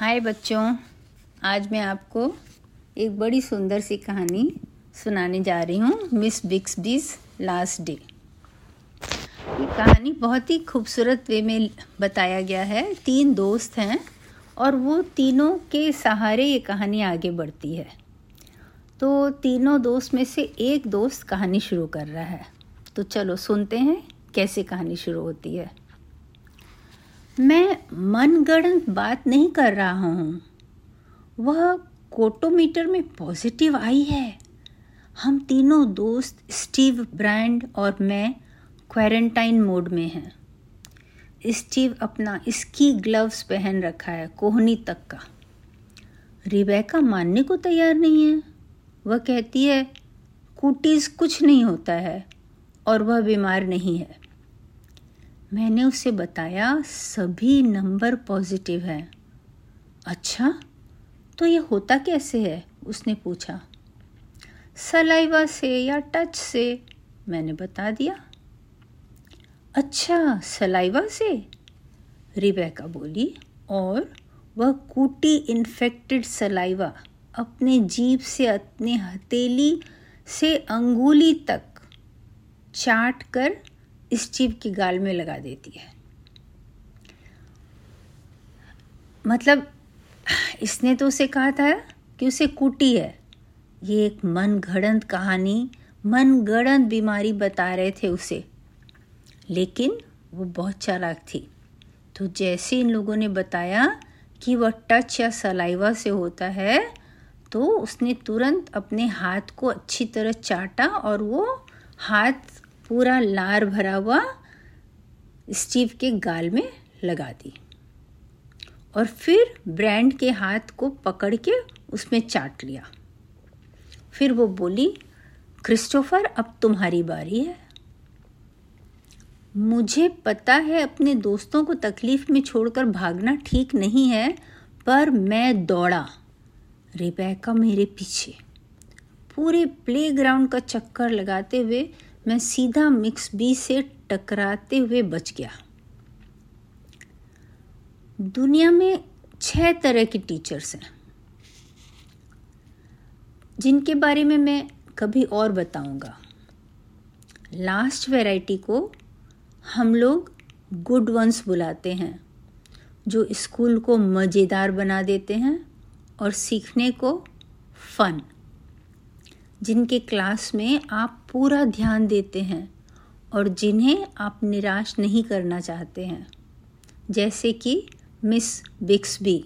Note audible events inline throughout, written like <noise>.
हाय बच्चों, आज मैं आपको एक बड़ी सुंदर सी कहानी सुनाने जा रही हूँ, Miss Bix Bixby's last day. ये कहानी बहुत ही खूबसूरत वे में बताया गया है। तीन दोस्त हैं और वो तीनों के सहारे ये कहानी आगे बढ़ती है। तो तीनों दोस्त में से एक दोस्त कहानी शुरू कर रहा है। तो चलो सुनते हैं कैसे कहानी शुरू होती है। मैं मनगढ़ंत बात नहीं कर रहा हूँ। वह कोटोमीटर में पॉजिटिव आई है। हम तीनों दोस्त स्टीव ब्रांड और मैं क्वारंटाइन मोड में हैं। स्टीव अपना स्की ग्लव्स पहन रखा है कोहनी तक का। रिबेका मानने को तैयार नहीं है। वह कहती है, कुटीज कुछ नहीं होता है और वह बीमार नहीं है। मैंने उसे बताया, सभी नंबर पॉजिटिव हैं। अच्छा तो ये होता कैसे है? उसने पूछा। सलाइवा से या टच से? मैंने बता दिया। अच्छा सलाइवा से? रिबेका बोली, और वह कूटी इन्फेक्टेड सलाइवा अपने जीप से, अपने हथेली से अंगुली तक चाट कर स्टीव की गाल में लगा देती है। मतलब इसने तो उसे कहा था कि उसे कूटी है। ये एक मन घड़ंत कहानी मन गढ़ंत बीमारी बता रहे थे उसे। लेकिन वो बहुत चालाक थी। तो जैसे इन लोगों ने बताया कि वह टच या सलाइवा से होता है तो उसने तुरंत अपने हाथ को अच्छी तरह चाटा और वो हाथ पूरा लार भरा हुआ स्टीव के गाल में लगा दी। और फिर ब्रांड के हाथ को पकड़ के उसमें चाट लिया। फिर वो बोली, क्रिस्टोफर, अब तुम्हारी बारी है। मुझे पता है अपने दोस्तों को तकलीफ़ में छोड़कर भागना ठीक नहीं है, पर मैं दौड़ा रिबेका मेरे पीछे। पूरे प्लेग्राउंड का चक्कर लगाते हुए मैं सीधा मिक्स बी से टकराते हुए बच गया। दुनिया में छह तरह के टीचर्स हैं। जिनके बारे में मैं कभी और बताऊँगा। लास्ट वैरायटी को हम लोग गुड वंस बुलाते हैं, जो स्कूल को मज़ेदार बना देते हैं और सीखने को फन जिनके क्लास में आप पूरा ध्यान देते हैं और जिन्हें आप निराश नहीं करना चाहते हैं। जैसे कि मिस बिक्सबी।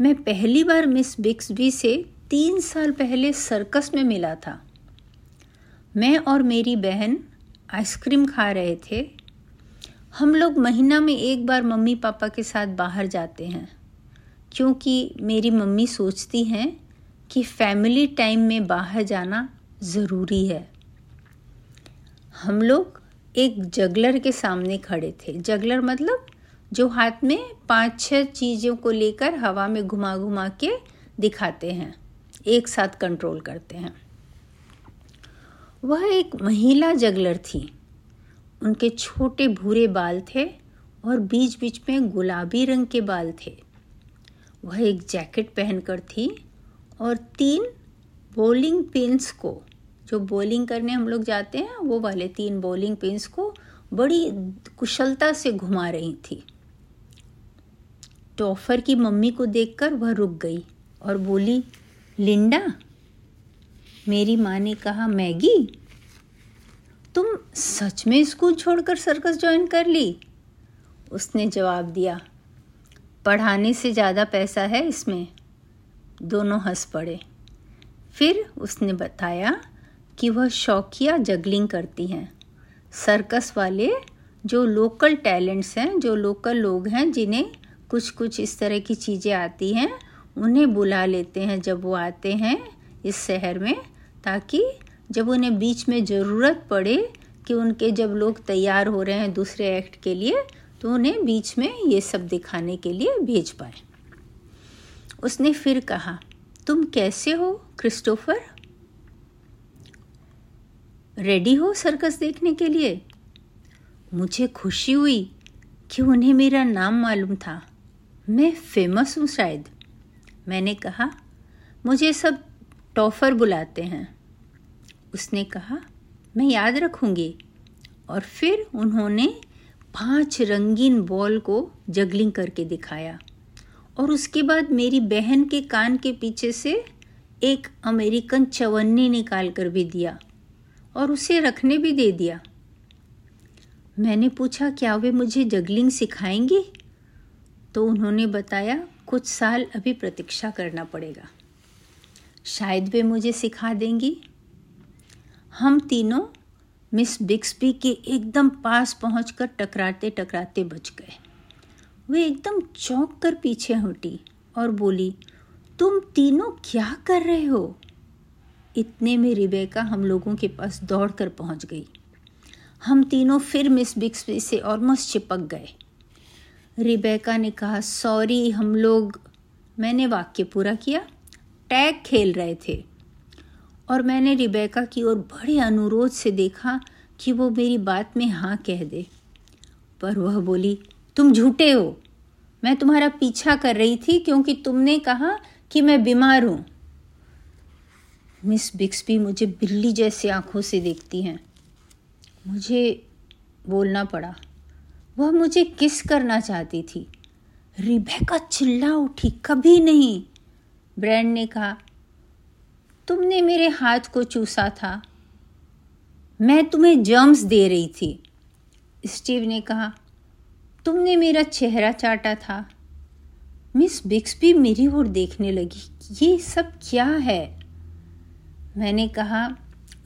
मैं पहली बार मिस बिक्सबी से तीन साल पहले सर्कस में मिला था। मैं और मेरी बहन आइसक्रीम खा रहे थे। हम लोग महीना में एक बार मम्मी पापा के साथ बाहर जाते हैं, क्योंकि मेरी मम्मी सोचती हैं कि फैमिली टाइम में बाहर जाना ज़रूरी है। हम लोग एक जगलर के सामने खड़े थे। जगलर मतलब जो हाथ में पाँच छह चीज़ों को लेकर हवा में घुमा घुमा के दिखाते हैं, एक साथ कंट्रोल करते हैं। वह एक महिला जगलर थी। उनके छोटे भूरे बाल थे और बीच बीच में गुलाबी रंग के बाल थे। वह एक जैकेट पहनकर थी और तीन बॉलिंग पिंस को, जो बॉलिंग करने हम लोग जाते हैं, वो वाले तीन बॉलिंग पिंस को बड़ी कुशलता से घुमा रही थी। टॉफर की मम्मी को देखकर वह रुक गई और बोली, लिंडा, मेरी माँ ने कहा, मैगी, तुम सच में स्कूल छोड़कर सर्कस ज्वाइन कर ली? उसने जवाब दिया, पढ़ाने से ज़्यादा पैसा है इसमें। दोनों हंस पड़े। फिर उसने बताया कि वह शौकिया जगलिंग करती हैं। सर्कस वाले जो लोकल टैलेंट्स हैं, जो लोकल लोग हैं, जिन्हें कुछ कुछ इस तरह की चीज़ें आती हैं, उन्हें बुला लेते हैं जब वो आते हैं इस शहर में, ताकि जब उन्हें बीच में ज़रूरत पड़े कि उनके जब लोग तैयार हो रहे हैं दूसरे एक्ट के लिए तो उन्हें बीच में ये सब दिखाने के लिए भेज पाए। उसने फिर कहा, तुम कैसे हो, क्रिस्टोफर? रेडी हो सर्कस देखने के लिए? मुझे खुशी हुई कि उन्हें मेरा नाम मालूम था। मैं फ़ेमस हूँ शायद। मैंने कहा, मुझे सब टॉफर बुलाते हैं। उसने कहा, मैं याद रखूँगी। और फिर उन्होंने पाँच रंगीन बॉल को जगलिंग करके दिखाया। और उसके बाद मेरी बहन के कान के पीछे से एक अमेरिकन चवन्नी निकाल कर भी दिया और उसे रखने भी दे दिया। मैंने पूछा, क्या वे मुझे जगलिंग सिखाएँगी? तो उन्होंने बताया, कुछ साल अभी प्रतीक्षा करना पड़ेगा। शायद वे मुझे सिखा देंगी। हम तीनों मिस बिक्सबी के एकदम पास पहुंचकर टकराते टकराते बच गए। वे एकदम चौंक कर पीछे हटी और बोली, तुम तीनों क्या कर रहे हो? इतने में रिबेका हम लोगों के पास दौड़ कर पहुँच गई। हम तीनों फिर मिस बिक्सबी से ऑलमोस्ट चिपक गए। रिबेका ने कहा, सॉरी, हम लोग, मैंने वाक्य पूरा किया, टैग खेल रहे थे। और मैंने रिबेका की ओर बड़े अनुरोध से देखा कि वो मेरी बात में हाँ कह दे। पर वह बोली तुम झूठे हो। मैं तुम्हारा पीछा कर रही थी क्योंकि तुमने कहा कि मैं बीमार हूँ। मिस बिक्सबी मुझे बिल्ली जैसी आँखों से देखती हैं। मुझे बोलना पड़ा। वह मुझे किस करना चाहती थी? रिबेका चिल्ला उठी, कभी नहीं। ब्रैंड ने कहा, तुमने मेरे हाथ को चूसा था। मैं तुम्हें जर्म्स दे रही थी। स्टीव ने कहा तुमने मेरा चेहरा चाटा था। मिस बिक्सबी मेरी ओर देखने लगी ये सब क्या है? मैंने कहा,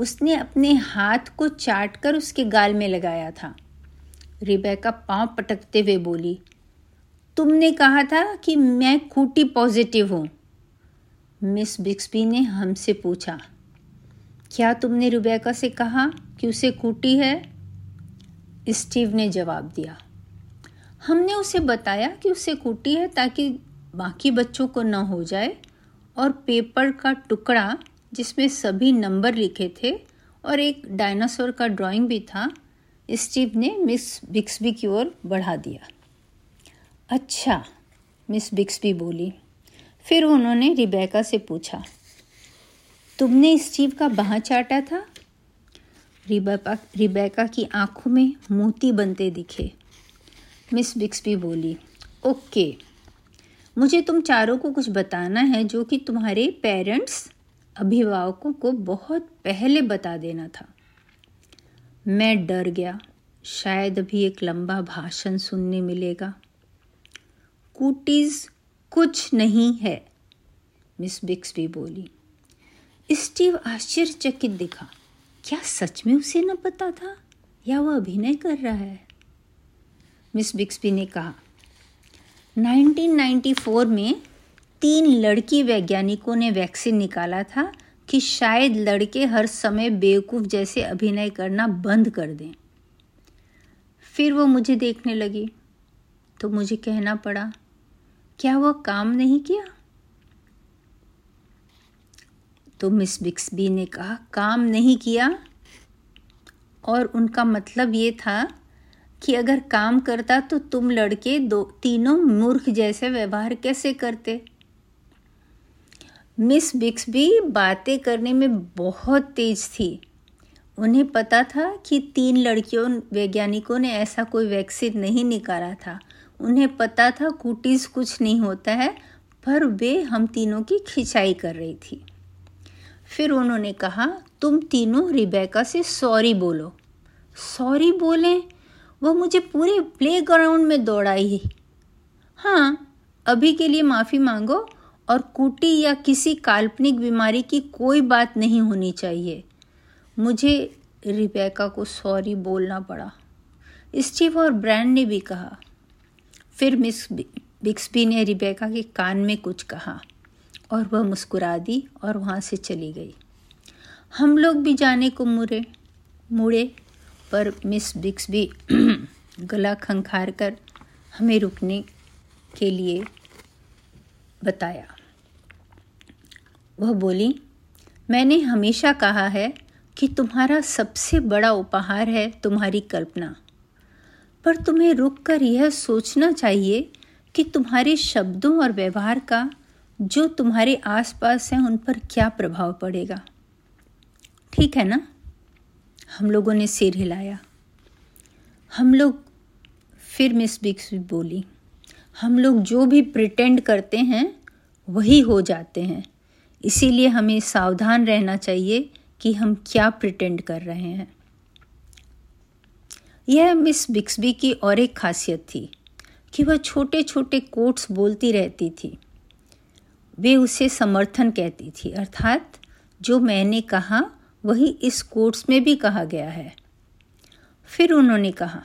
उसने अपने हाथ को चाट कर उसके गाल में लगाया था। रिबेका पाँव पटकते हुए बोली, तुमने कहा था कि मैं कूटी पॉजिटिव हूँ। मिस बिक्सबी ने हमसे पूछा, क्या तुमने रुबैका से कहा कि उसे कूटी है? स्टीव ने जवाब दिया हमने उसे बताया कि उसे कूटी है ताकि बाकी बच्चों को न हो जाए और पेपर का टुकड़ा जिसमें सभी नंबर लिखे थे और एक डायनासोर का ड्राइंग भी था स्टीव ने मिस बिक्सबी की ओर बढ़ा दिया। अच्छा मिस बिक्सबी बोली। फिर उन्होंने रिबेका से पूछा, तुमने स्टीव का बाह चाटा था? रिबेका रिबेका की आँखों में मोती बनते दिखे। मिस बिक्सबी बोली, ओके, मुझे तुम चारों को कुछ बताना है जो कि तुम्हारे पेरेंट्स अभिभावकों को बहुत पहले बता देना था। मैं डर गया, शायद अभी एक लंबा भाषण सुनने मिलेगा। कुटीज कुछ नहीं है, मिस बिक्सबी बोली। स्टीव आश्चर्यचकित दिखा, क्या सच में उसे न पता था? या वह अभिनय कर रहा है? मिस बिक्सबी ने कहा। 1994 में तीन लड़की वैज्ञानिकों ने वैक्सीन निकाला था कि शायद लड़के हर समय बेवकूफ़ जैसे अभिनय करना बंद कर दें। फिर वो मुझे देखने लगी तो मुझे कहना पड़ा, क्या वह काम नहीं किया? तो मिस बिक्सबी ने कहा, काम नहीं किया? और उनका मतलब ये था कि अगर काम करता तो तुम लड़के दो, तीनों मूर्ख जैसे व्यवहार कैसे करते? मिस बिक्स भी बातें करने में बहुत तेज थी। उन्हें पता था कि तीन लड़कियों, वैज्ञानिकों ने ऐसा कोई वैक्सीन नहीं निकाला था। उन्हें पता था कुटीज़ कुछ नहीं होता है, पर वे हम तीनों की खिंचाई कर रही थी। फिर उन्होंने कहा, तुम तीनों रिबेका से सॉरी बोलो। सॉरी बोले? वो मुझे पूरे प्ले ग्राउंड में दौड़ाई हाँ। अभी के लिए माफ़ी मांगो और कुटी या किसी काल्पनिक बीमारी की कोई बात नहीं होनी चाहिए। मुझे रिबेका को सॉरी बोलना पड़ा। स्टीव और ब्रैंड ने भी कहा। फिर मिस बिक्सपी ने रिबेका के कान में कुछ कहा और वह मुस्कुरा दी और वहाँ से चली गई। हम लोग भी जाने को मुड़े मुड़े पर मिस बिक्स भी <clears throat> गला खंखार कर हमें रुकने के लिए बताया। वह बोली, मैंने हमेशा कहा है कि तुम्हारा सबसे बड़ा उपहार है तुम्हारी कल्पना। पर तुम्हें रुक कर यह सोचना चाहिए कि तुम्हारे शब्दों और व्यवहार का जो तुम्हारे आसपास हैं उन पर क्या प्रभाव पड़ेगा। ठीक है ना? हम लोगों ने सिर हिलाया। हम लोग फिर मिस बिक्स बोली, हम लोग जो भी प्रिटेंड करते हैं, वही हो जाते हैं। इसीलिए हमें सावधान रहना चाहिए कि हम क्या प्रिटेंड कर रहे हैं। यह मिस बिक्सबी की और एक खासियत थी कि वह छोटे छोटे कोट्स बोलती रहती थी। वे उसे समर्थन कहती थी, अर्थात, जो मैंने कहा वही इस कोट्स में भी कहा गया है। फिर उन्होंने कहा,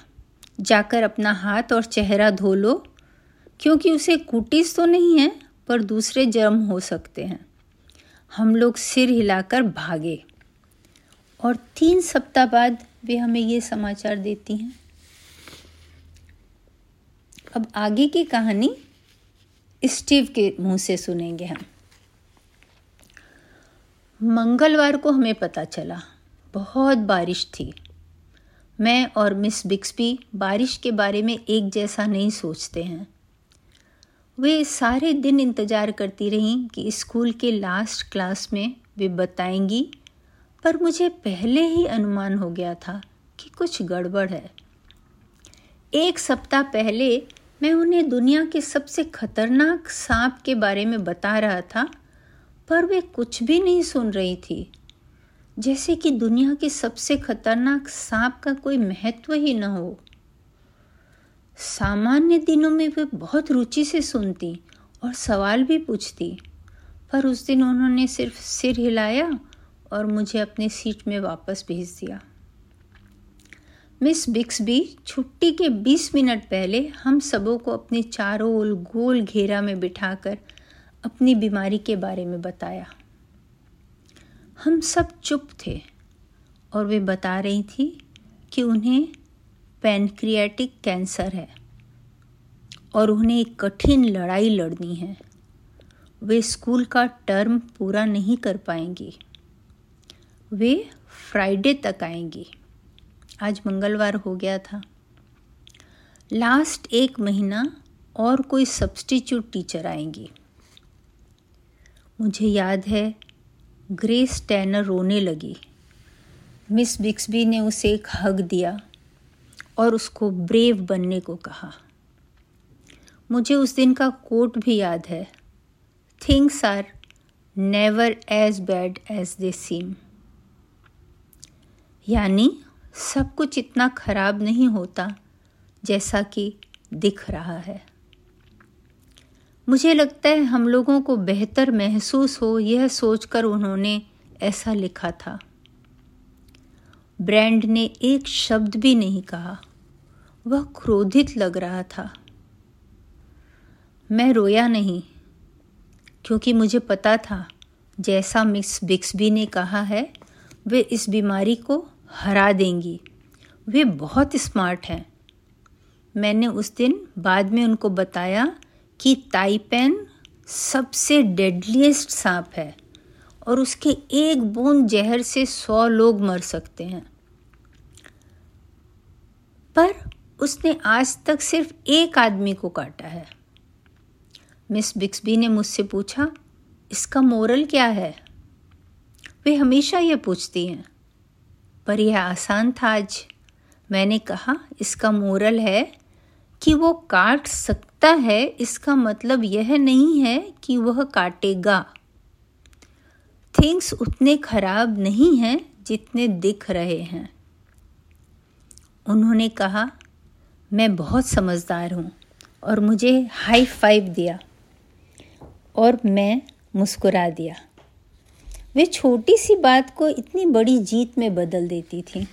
जाकर अपना हाथ और चेहरा धो लो, क्योंकि उसे कुटीस तो नहीं है, पर दूसरे जर्म हो सकते हैं। हम लोग सिर हिलाकर भागे। और तीन सप्ताह बाद वे हमें ये समाचार देती हैं। अब आगे की कहानी स्टीव के मुँह से सुनेंगे हम। मंगलवार को हमें पता चला, बहुत बारिश थी। मैं और मिस बिक्सपी बारिश के बारे में एक जैसा नहीं सोचते हैं। वे सारे दिन इंतज़ार करती रहीं कि स्कूल के लास्ट क्लास में वे बताएँगी, पर मुझे पहले ही अनुमान हो गया था कि कुछ गड़बड़ है। एक सप्ताह पहले मैं उन्हें दुनिया के सबसे खतरनाक सांप के बारे में बता रहा था पर वे कुछ भी नहीं सुन रही थी। जैसे कि दुनिया के सबसे खतरनाक सांप का कोई महत्व ही न हो। सामान्य दिनों में वे बहुत रुचि से सुनती और सवाल भी पूछती, पर उस दिन उन्होंने सिर्फ़ सिर हिलाया और मुझे अपनी सीट में वापस भेज दिया। मिस बिक्सबी, छुट्टी के 20 मिनट पहले हम सबों को अपने चारों ओर गोल घेरा में बिठाकर अपनी बीमारी के बारे में बताया। हम सब चुप थे और वे बता रही थी कि उन्हें पैनक्रियाटिक कैंसर है और उन्हें एक कठिन लड़ाई लड़नी है। वे स्कूल का टर्म पूरा नहीं कर पाएँगी। वे फ्राइडे तक आएँगी। आज मंगलवार हो गया था। लास्ट एक महीना और कोई सब्सटीट्यूट टीचर आएँगी। मुझे याद है, ग्रेस टैनर रोने लगी। मिस बिक्सबी ने उसे एक हग दिया और उसको ब्रेव बनने को कहा। मुझे उस दिन का कोट भी याद है। Things are never as bad as they seem यानी सब कुछ इतना खराब नहीं होता जैसा कि दिख रहा है। मुझे लगता है हम लोगों को बेहतर महसूस हो यह सोचकर उन्होंने ऐसा लिखा था। ब्रैंड ने एक शब्द भी नहीं कहा। वह क्रोधित लग रहा था। मैं रोया नहीं, क्योंकि मुझे पता था, जैसा मिस बिक्सबी ने कहा है, वे इस बीमारी को हरा देंगी। वे बहुत स्मार्ट हैं। मैंने उस दिन बाद में उनको बताया कि ताइपेन सबसे डेडलीस्ट सांप है और उसके एक बूंद जहर से सौ लोग मर सकते हैं। पर उसने आज तक सिर्फ़ एक आदमी को काटा है। मिस बिक्सबी ने मुझसे पूछा, इसका मोरल क्या है? वे हमेशा यह पूछती हैं, पर यह आसान था आज। मैंने कहा, इसका मोरल है कि वो काट सकता है, इसका मतलब यह नहीं है कि वह काटेगा। थिंग्स उतने खराब नहीं हैं जितने दिख रहे हैं। उन्होंने कहा, मैं बहुत समझदार हूँ और मुझे हाई फाइव दिया और मैं मुस्कुरा दिया। वे छोटी सी बात को इतनी बड़ी जीत में बदल देती थी।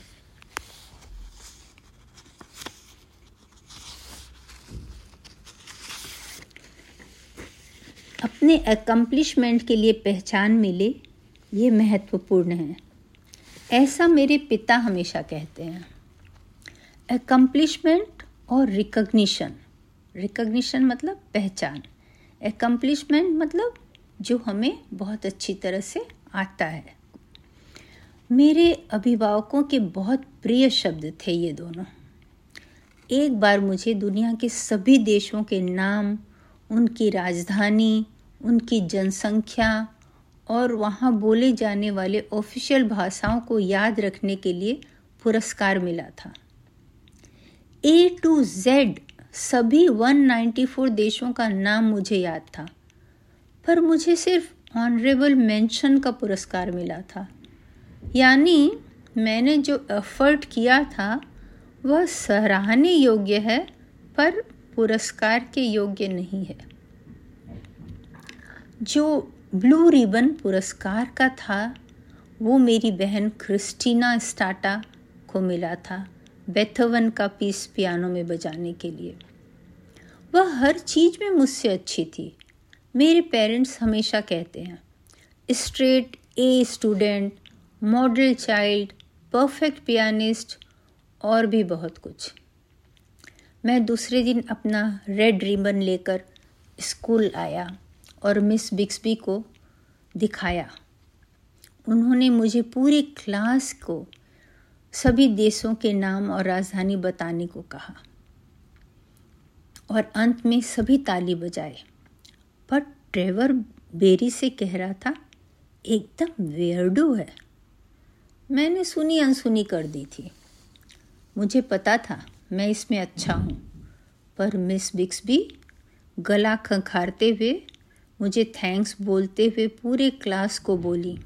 अपने अकम्पलिशमेंट के लिए पहचान मिले, ये महत्वपूर्ण है। ऐसा मेरे पिता हमेशा कहते हैं। अकम्पलिशमेंट और रिकग्निशन रिकग्निशन मतलब पहचान। एकम्पलिशमेंट मतलब जो हमें बहुत अच्छी तरह से आता है। मेरे अभिभावकों के बहुत प्रिय शब्द थे ये दोनों। एक बार मुझे दुनिया के सभी देशों के नाम, उनकी राजधानी उनकी जनसंख्या और वहाँ बोले जाने वाले ऑफिशियल भाषाओं को याद रखने के लिए पुरस्कार मिला था। ए टू जेड सभी 194 देशों का नाम मुझे याद था, पर मुझे सिर्फ़ ऑनरेबल मेंशन का पुरस्कार मिला था। यानी मैंने जो एफर्ट किया था, वह सराहने योग्य है, पर पुरस्कार के योग्य नहीं है। जो ब्लू रिबन पुरस्कार का था, वो मेरी बहन क्रिस्टीना स्टाटा को मिला था बेथवन का पीस पियानो में बजाने के लिए। वह हर चीज़ में मुझसे अच्छी थी। मेरे पेरेंट्स हमेशा कहते हैं, straight, A student, model child, perfect pianist और भी बहुत कुछ। मैं दूसरे दिन अपना रेड रिबन लेकर स्कूल आया। और मिस बिक्सबी को दिखाया। उन्होंने मुझे पूरी क्लास को सभी देशों के नाम और राजधानी बताने को कहा और अंत में सभी ताली बजाए। पर ट्रेवर बेरी से कह रहा था, एकदम वेयरडो है। मैंने सुनी अनसुनी कर दी थी। मुझे पता था, मैं इसमें अच्छा हूँ। पर मिस बिक्सबी गला खंखारते हुए मुझे थैंक्स बोलते हुए पूरे क्लास को बोली।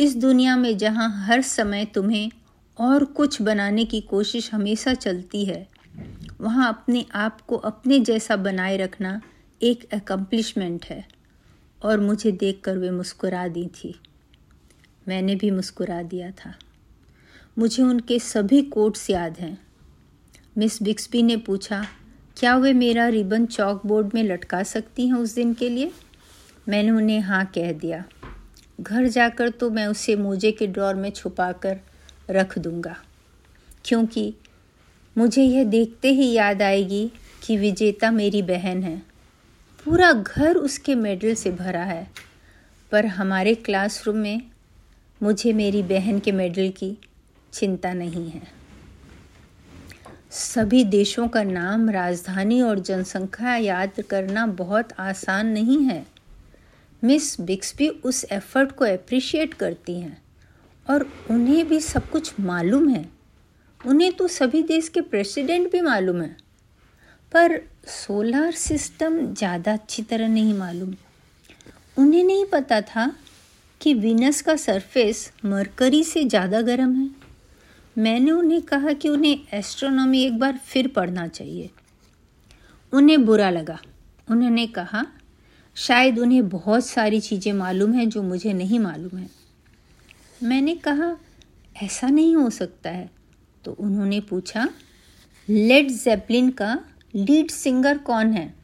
इस दुनिया में जहाँ हर समय तुम्हें और कुछ बनाने की कोशिश हमेशा चलती है, वहाँ अपने आप को अपने जैसा बनाए रखना एक एकम्प्लिशमेंट है। और मुझे देखकर वे मुस्कुरा दी थी। मैंने भी मुस्कुरा दिया था। मुझे उनके सभी कोट्स याद हैं। मिस बिक्सबी ने पूछा क्या वे मेरा रिबन चौक बोर्ड में लटका सकती हैं उस दिन के लिए? मैंने उन्हें हाँ कह दिया। घर जाकर तो मैं उसे मोजे के ड्रॉर में छुपा कर रख दूँगा। क्योंकि मुझे यह देखते ही याद आएगी कि विजेता मेरी बहन है। पूरा घर उसके मेडल से भरा है। पर हमारे क्लासरूम में मुझे मेरी बहन के मेडल की चिंता नहीं है। सभी देशों का नाम, राजधानी और जनसंख्या याद करना बहुत आसान नहीं है। मिस बिक्सबी उस एफर्ट को अप्रिशिएट करती हैं और उन्हें भी सब कुछ मालूम है। उन्हें तो सभी देश के प्रेसिडेंट भी मालूम है। पर सोलर सिस्टम ज़्यादा अच्छी तरह नहीं मालूम। उन्हें नहीं पता था कि वीनस का सरफेस मरकरी से ज़्यादा गर्म है। मैंने उन्हें कहा कि उन्हें एस्ट्रोनॉमी एक बार फिर पढ़ना चाहिए। उन्हें बुरा लगा। उन्होंने कहा, शायद उन्हें बहुत सारी चीज़ें मालूम हैं जो मुझे नहीं मालूम है। मैंने कहा, ऐसा नहीं हो सकता है। तो उन्होंने पूछा लेड जेपलिन का लीड सिंगर कौन है?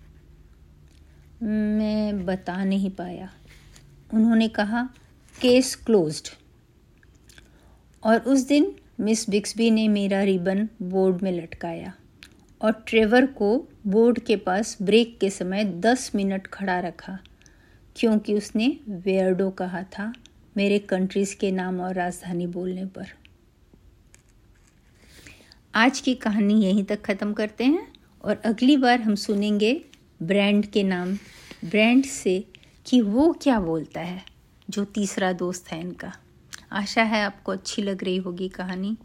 मैं बता नहीं पाया। उन्होंने कहा केस क्लोज्ड और उस दिन मिस बिक्सबी ने मेरा रिबन बोर्ड में लटकाया और ट्रेवर को बोर्ड के पास ब्रेक के समय दस मिनट खड़ा रखा, क्योंकि उसने वेयरडो कहा था मेरे कंट्रीज़ के नाम और राजधानी बोलने पर। आज की कहानी यहीं तक ख़त्म करते हैं और अगली बार हम सुनेंगे ब्रांड के नाम, ब्रांड से कि वो क्या बोलता है, जो तीसरा दोस्त है इनका। आशा है आपको अच्छी लग रही होगी कहानी।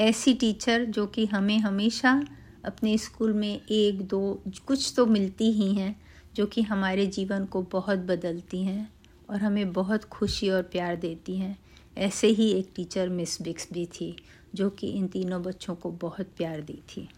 ऐसी टीचर जो कि हमें हमेशा अपने स्कूल में एक, दो, कुछ तो मिलती ही हैं, जो कि हमारे जीवन को बहुत बदलती हैं और हमें बहुत खुशी और प्यार देती हैं। ऐसे ही एक टीचर मिस बिक्स भी थी, जो कि इन तीनों बच्चों को बहुत प्यार दी थी।